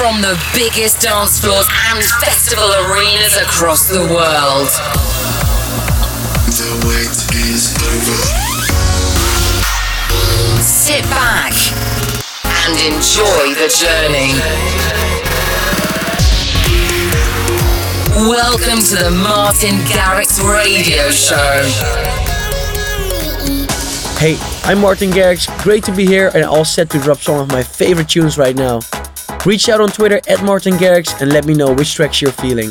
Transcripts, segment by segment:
from the biggest dance floors and festival arenas across the world. The wait is over. Sit back and enjoy the journey. Welcome to the Martin Garrix Radio Show. Hey, I'm Martin Garrix. Great to be here and all set to drop some of my favorite tunes right now. Reach out on Twitter at Martin Garrix and let me know which tracks you're feeling.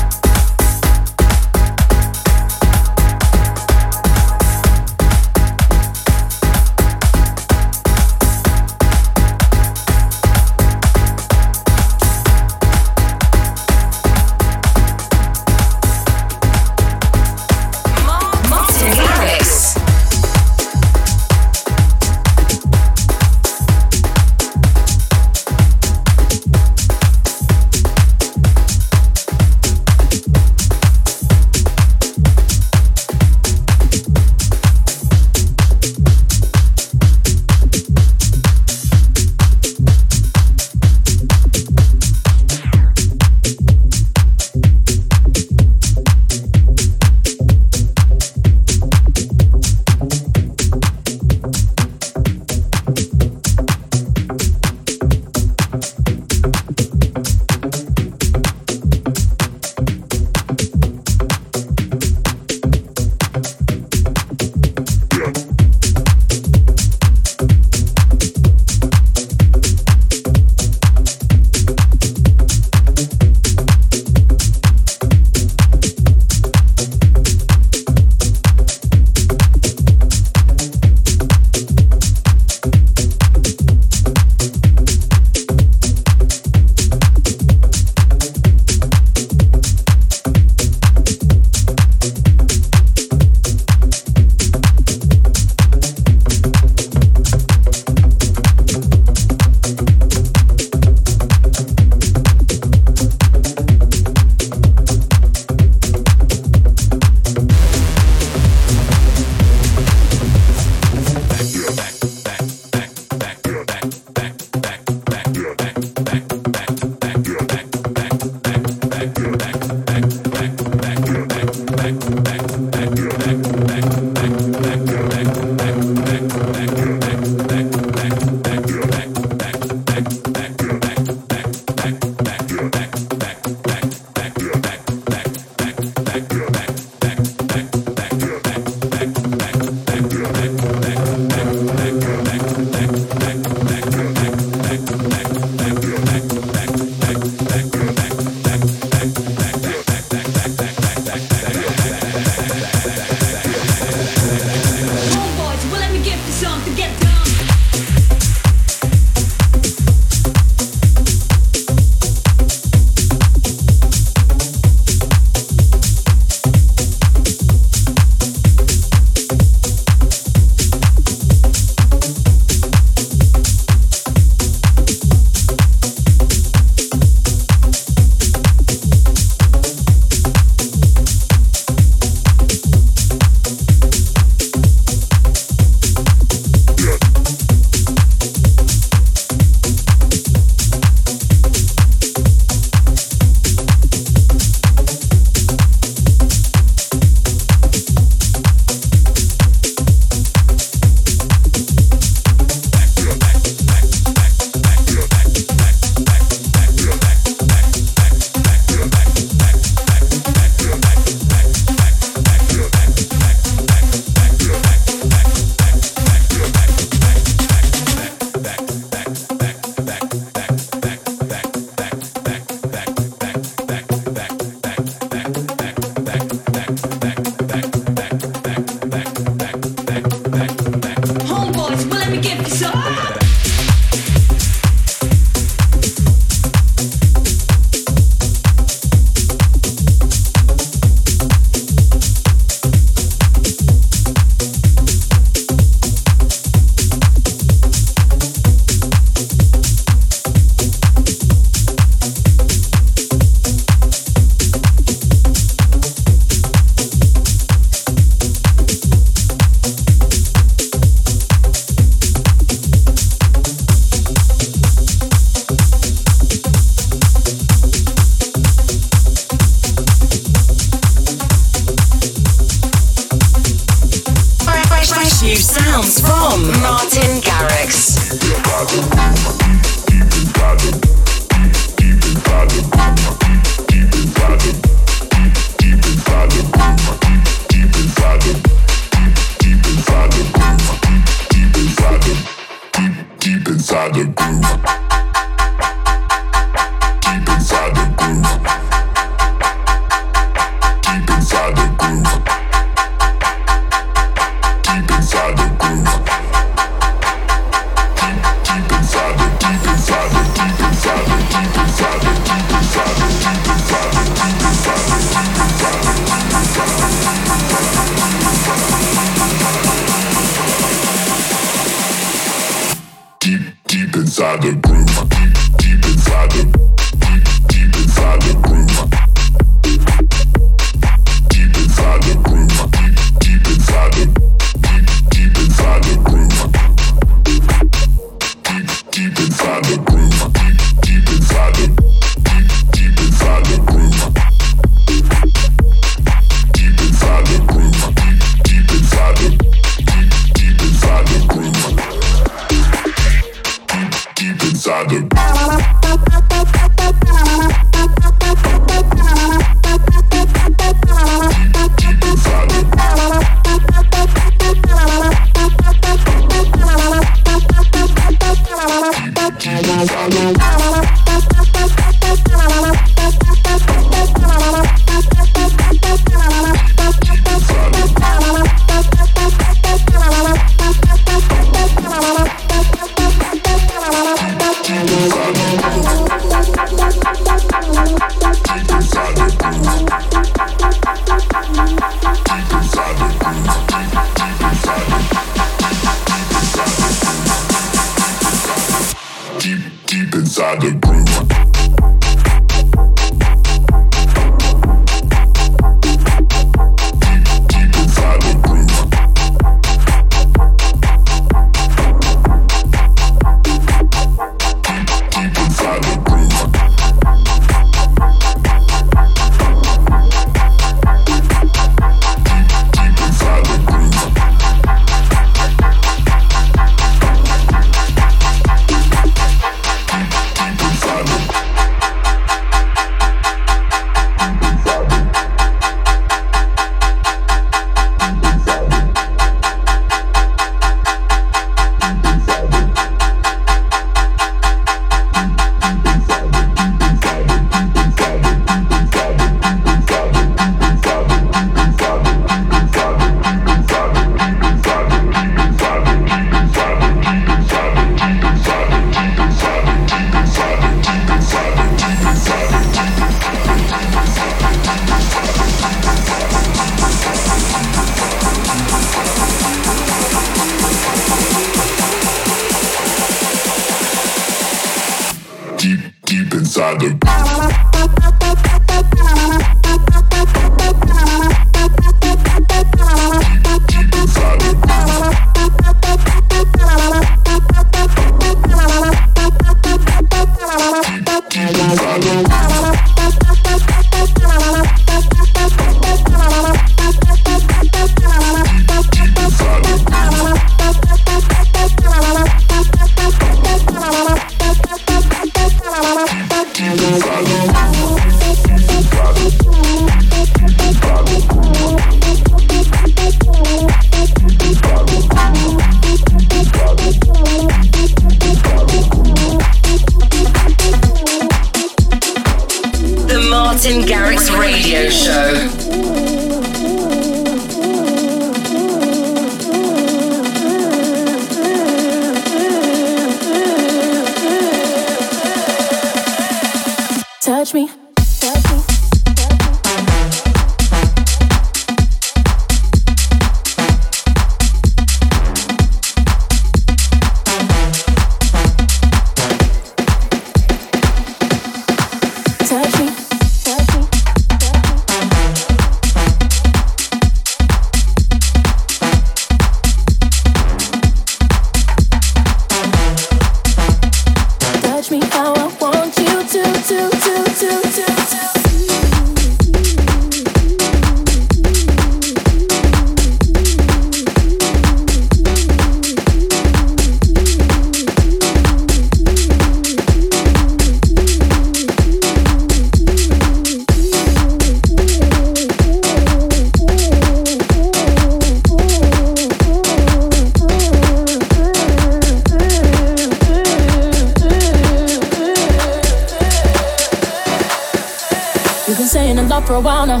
For a while now.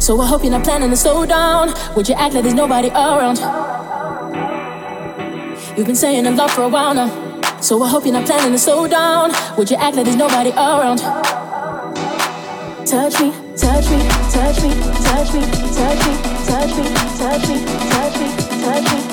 So I hope you're not planning to slow down. Would you act like there's nobody around? You've been saying a lot for a while now. So I hope you're not planning to slow down. Would you act like there's nobody around? Touch me, touch me, touch me, touch me, touch me, touch me, touch me, touch me, touch me, touch me,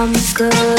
I'm good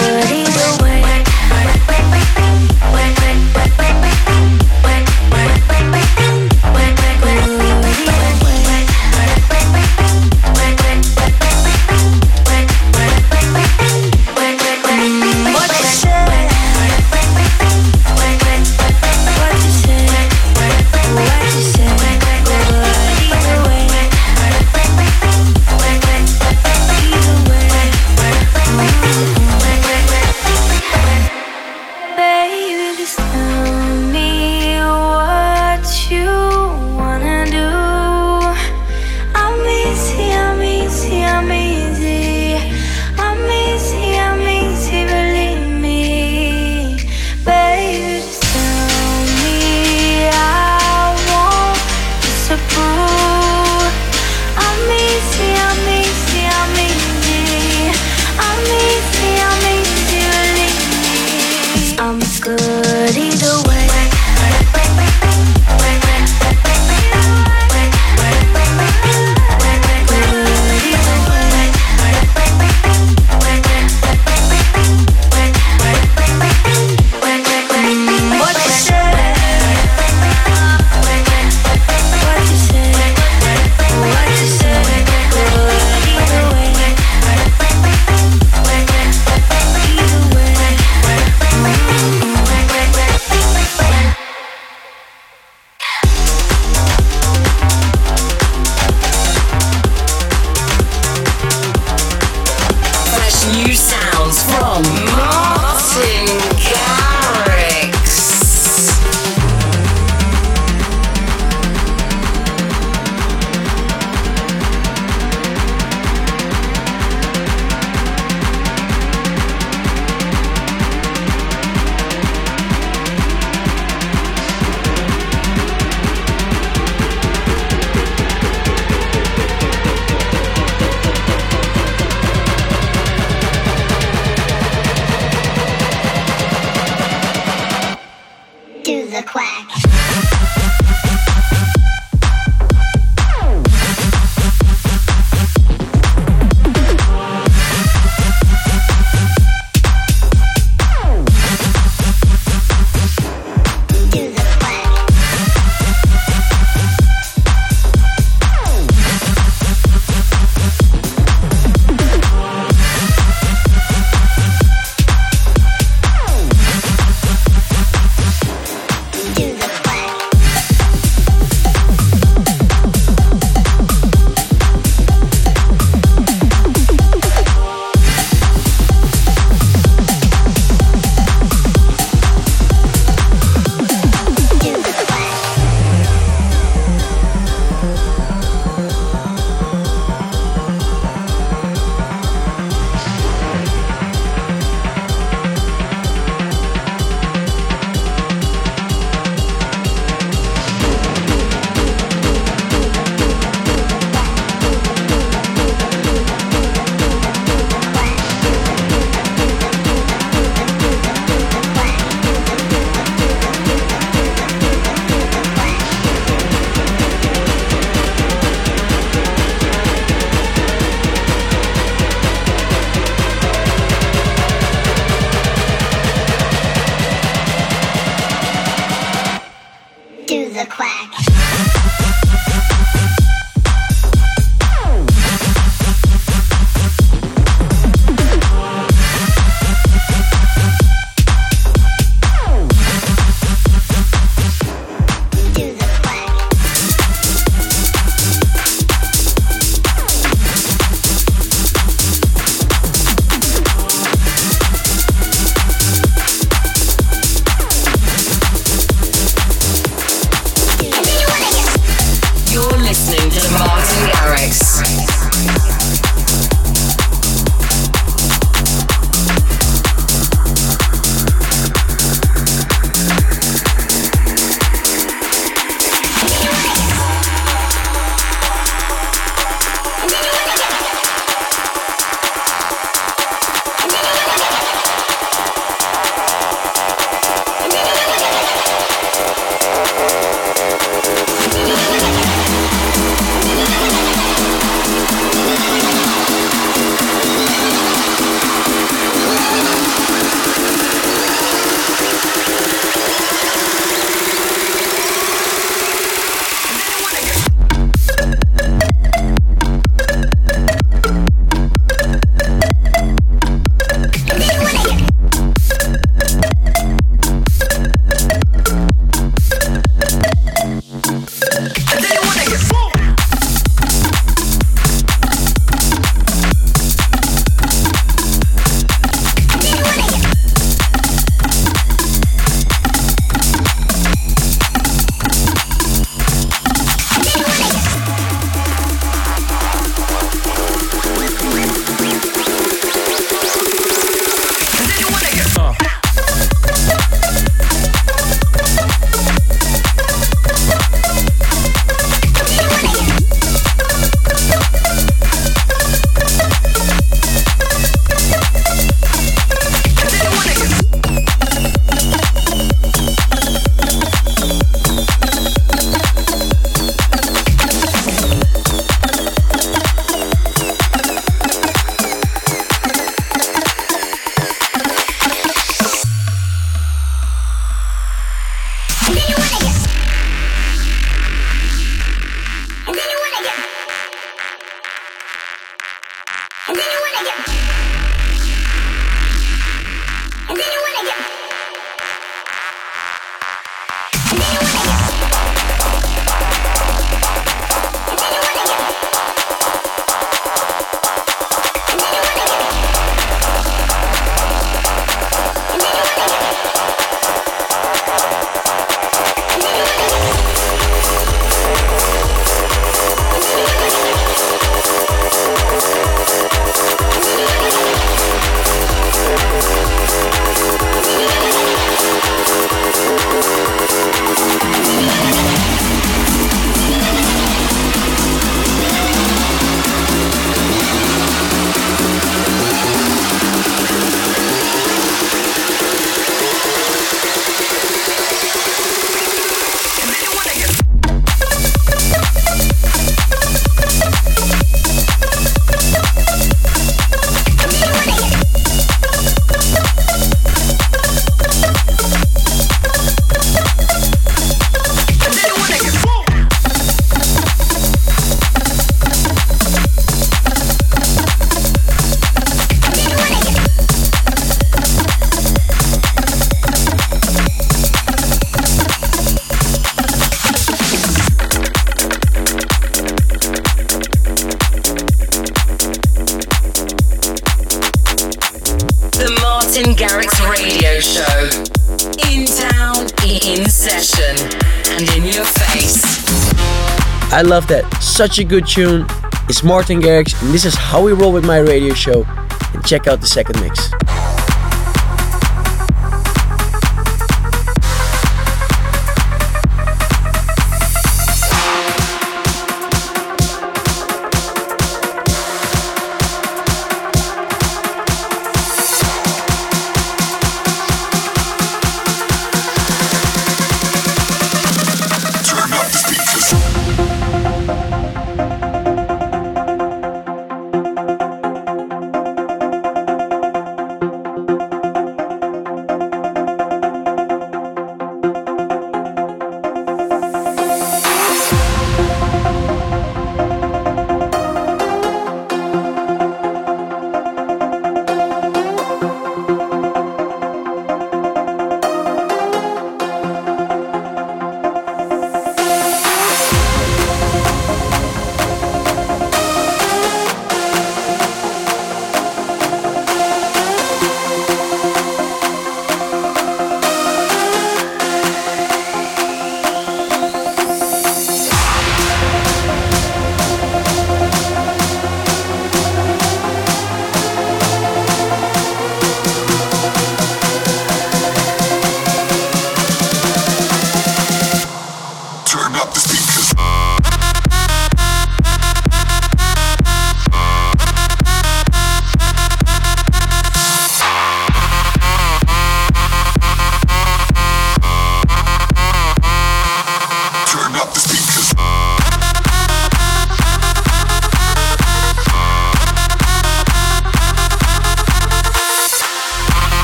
I love that. Such a good tune. It's Martin Garrix, and this is how we roll with my radio show. And check out the second mix.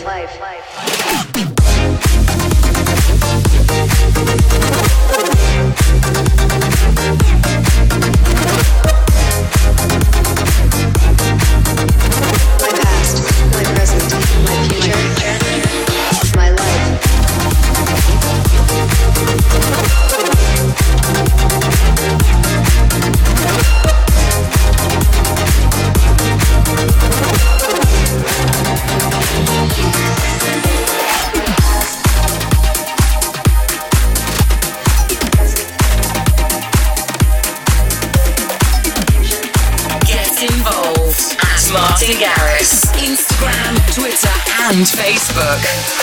life, life, life. Facebook.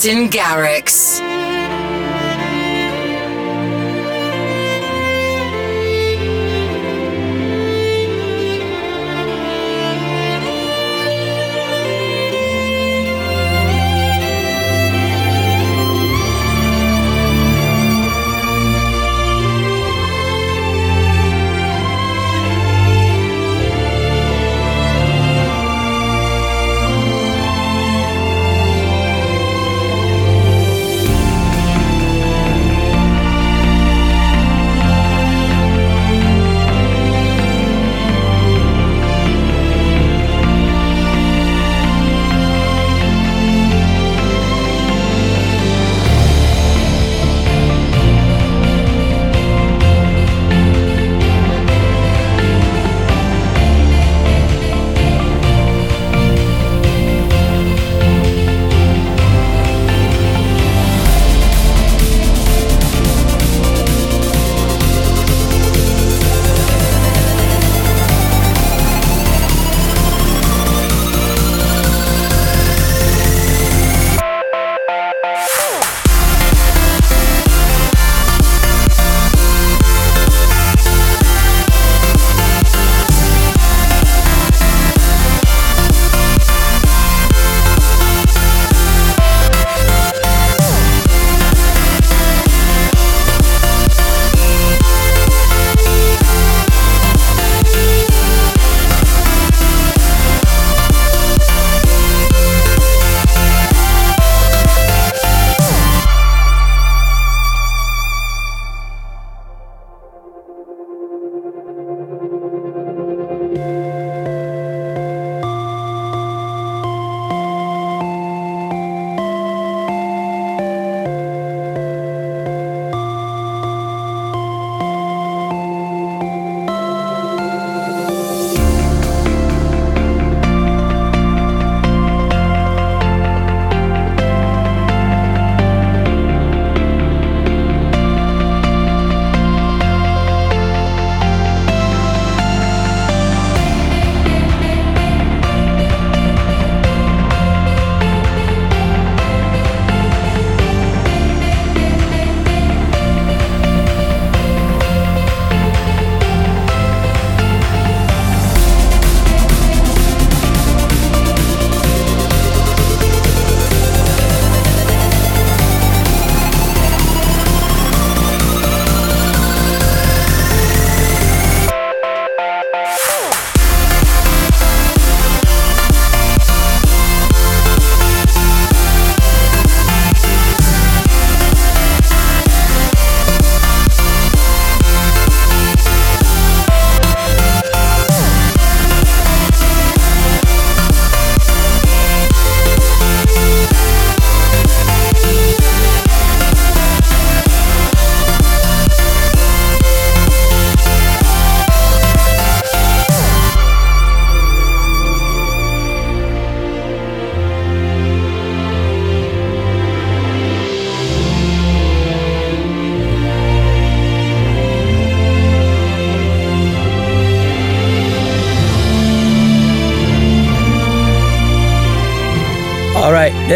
Martin Garrix.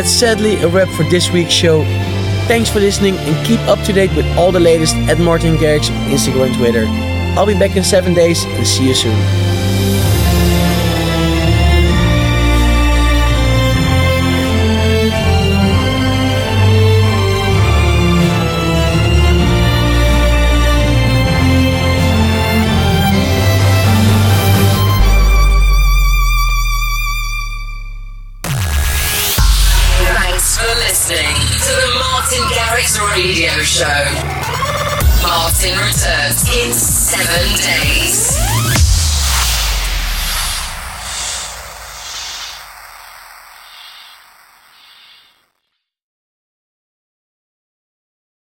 That's sadly a wrap for this week's show. Thanks for listening and keep up to date with all the latest at Martin Garrix on Instagram and Twitter. I'll be back in seven days and see you soon. Show. Martin returns in seven days.